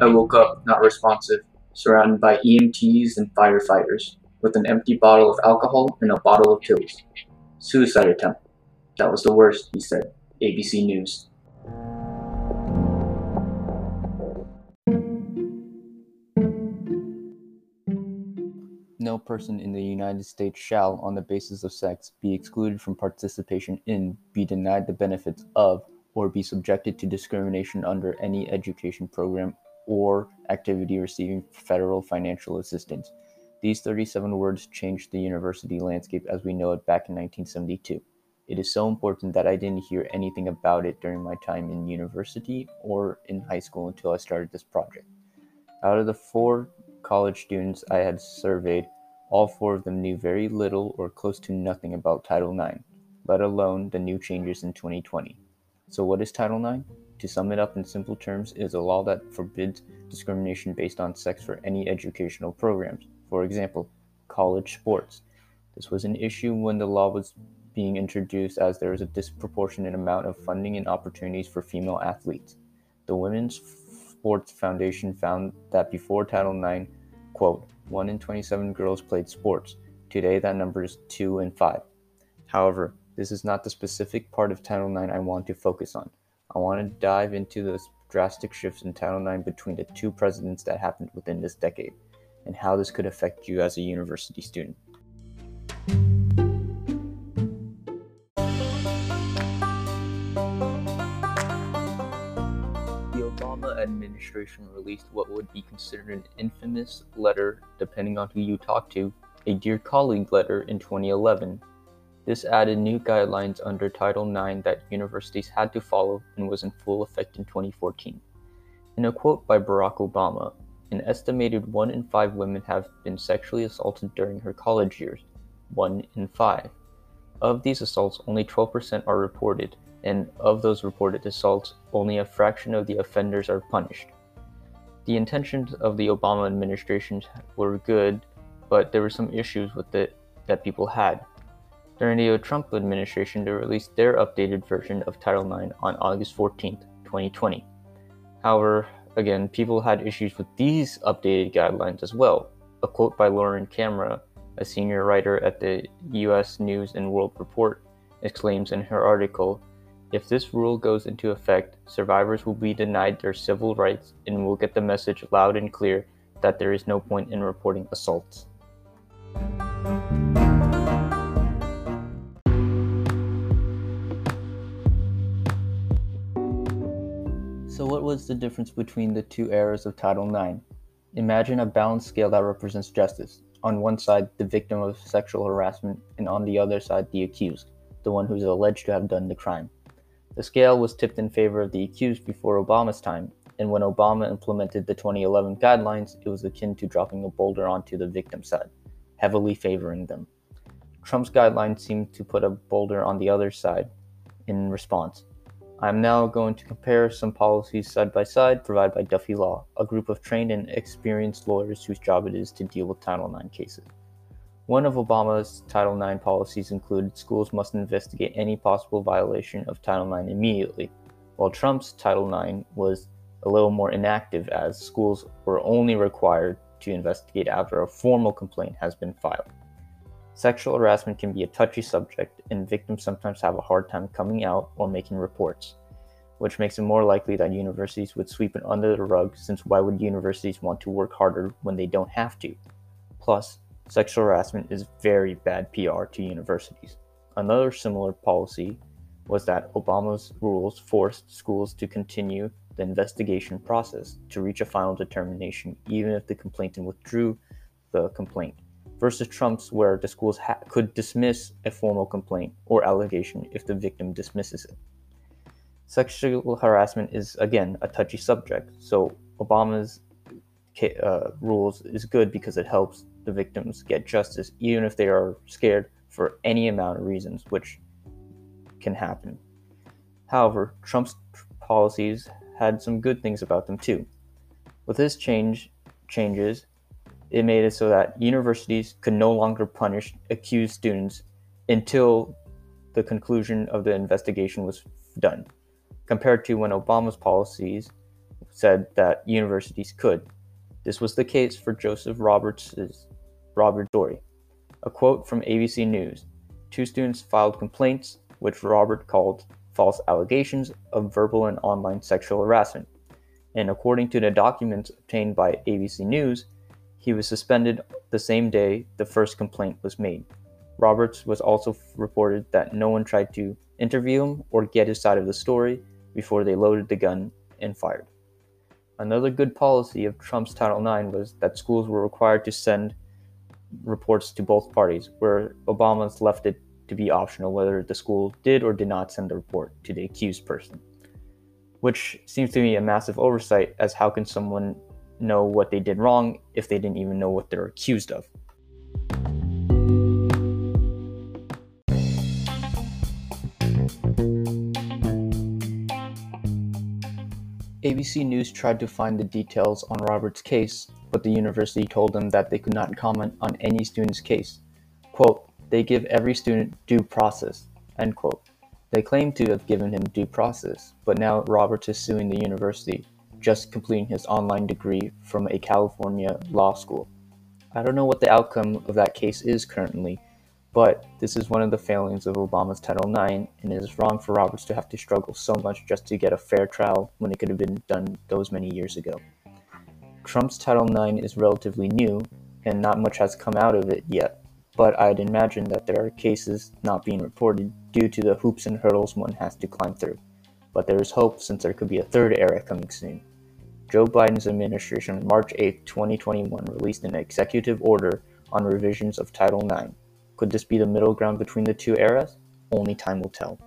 I woke up not responsive, surrounded by EMTs and firefighters, with an empty bottle of alcohol and a bottle of pills. Suicide attempt. That was the worst, he said. ABC News. No person in the United States shall, on the basis of sex, be excluded from participation in, be denied the benefits of, or be subjected to discrimination under any education program or activity receiving federal financial assistance. These 37 words changed the university landscape as we know it back in 1972. It is so important that I didn't hear anything about it during my time in university or in high school until I started this project. Out of the four college students I had surveyed, all four of them knew very little or close to nothing about Title IX, let alone the new changes in 2020. So, what is Title IX? To sum it up in simple terms, it is a law that forbids discrimination based on sex for any educational programs. For example, college sports. This was an issue when the law was being introduced as there is a disproportionate amount of funding and opportunities for female athletes. The Women's Sports Foundation found that before Title IX, quote, 1 in 27 girls played sports. Today that number is 2 in 5. However, this is not the specific part of Title IX I want to focus on. I want to dive into those drastic shifts in Title IX between the two presidents that happened within this decade, and how this could affect you as a university student. The Obama administration released what would be considered an infamous letter, depending on who you talk to, a Dear Colleague letter in 2011. This added new guidelines under Title IX that universities had to follow and was in full effect in 2014. In a quote by Barack Obama, an estimated 1 in 5 women have been sexually assaulted during her college years. 1 in 5. Of these assaults, only 12% are reported, and of those reported assaults, only a fraction of the offenders are punished. The intentions of the Obama administration were good, but there were some issues with it that people had. During the Trump administration, to release their updated version of Title IX on August 14, 2020. However, again, people had issues with these updated guidelines as well. A quote by Lauren Camera, a senior writer at the US News and World Report, exclaims in her article if this rule goes into effect, survivors will be denied their civil rights and will get the message loud and clear that there is no point in reporting assaults. Was the difference between the two eras of Title IX? Imagine a balanced scale that represents justice. On one side, the victim of sexual harassment, and on the other side, the accused, the one who's alleged to have done the crime. The scale was tipped in favor of the accused before Obama's time, and when Obama implemented the 2011 guidelines, it was akin to dropping a boulder onto the victim's side, heavily favoring them. Trump's guidelines seemed to put a boulder on the other side in response. I am now going to compare some policies side by side provided by Duffy Law, a group of trained and experienced lawyers whose job it is to deal with Title IX cases. One of Obama's Title IX policies included schools must investigate any possible violation of Title IX immediately, while Trump's Title IX was a little more inactive as schools were only required to investigate after a formal complaint has been filed. Sexual harassment can be a touchy subject, and victims sometimes have a hard time coming out or making reports, which makes it more likely that universities would sweep it under the rug since why would universities want to work harder when they don't have to? Plus, Sexual harassment is very bad PR to universities. Another similar policy was that Obama's rules forced schools to continue the investigation process to reach a final determination, even if the complainant withdrew the complaint, versus Trump's, where the schools ha- could dismiss a formal complaint or allegation if the victim dismisses it. Sexual harassment is, again, a touchy subject, so Obama's uh, rules is good because it helps the victims get justice, even if they are scared for any amount of reasons, which can happen. However, Trump's policies had some good things about them too. With his change changes, it made it so that universities could no longer punish accused students until the conclusion of the investigation was done, compared to when Obama's policies said that universities could. This was the case for Joseph Roberts' Robert Dory. A quote from ABC News Two students filed complaints, which Robert called false allegations of verbal and online sexual harassment. And according to the documents obtained by ABC News, he was suspended the same day the first complaint was made. Roberts was also reported that no one tried to interview him or get his side of the story before they loaded the gun and fired. Another good policy of Trump's Title IX was that schools were required to send reports to both parties, where Obama's left it to be optional whether the school did or did not send the report to the accused person. Which seems to me a massive oversight, as how can someone know what they did wrong if they didn't even know what they're accused of? ABC News tried to find the details on Robert's case, but the university told them that they could not comment on any student's case. Quote, they give every student due process, end quote. They claim to have given him due process, but now Roberts is suing the university, just completing his online degree from a California law school. I don't know what the outcome of that case is currently, but this is one of the failings of Obama's Title IX, and it is wrong for Roberts to have to struggle so much just to get a fair trial when it could have been done those many years ago. Trump's Title IX is relatively new, and not much has come out of it yet, but I'd imagine that there are cases not being reported due to the hoops and hurdles one has to climb through. But there is hope since there could be a third era coming soon. Joe Biden's administration on March 8, 2021 released an executive order on revisions of Title IX could this be the middle ground between the two eras? Only time will tell.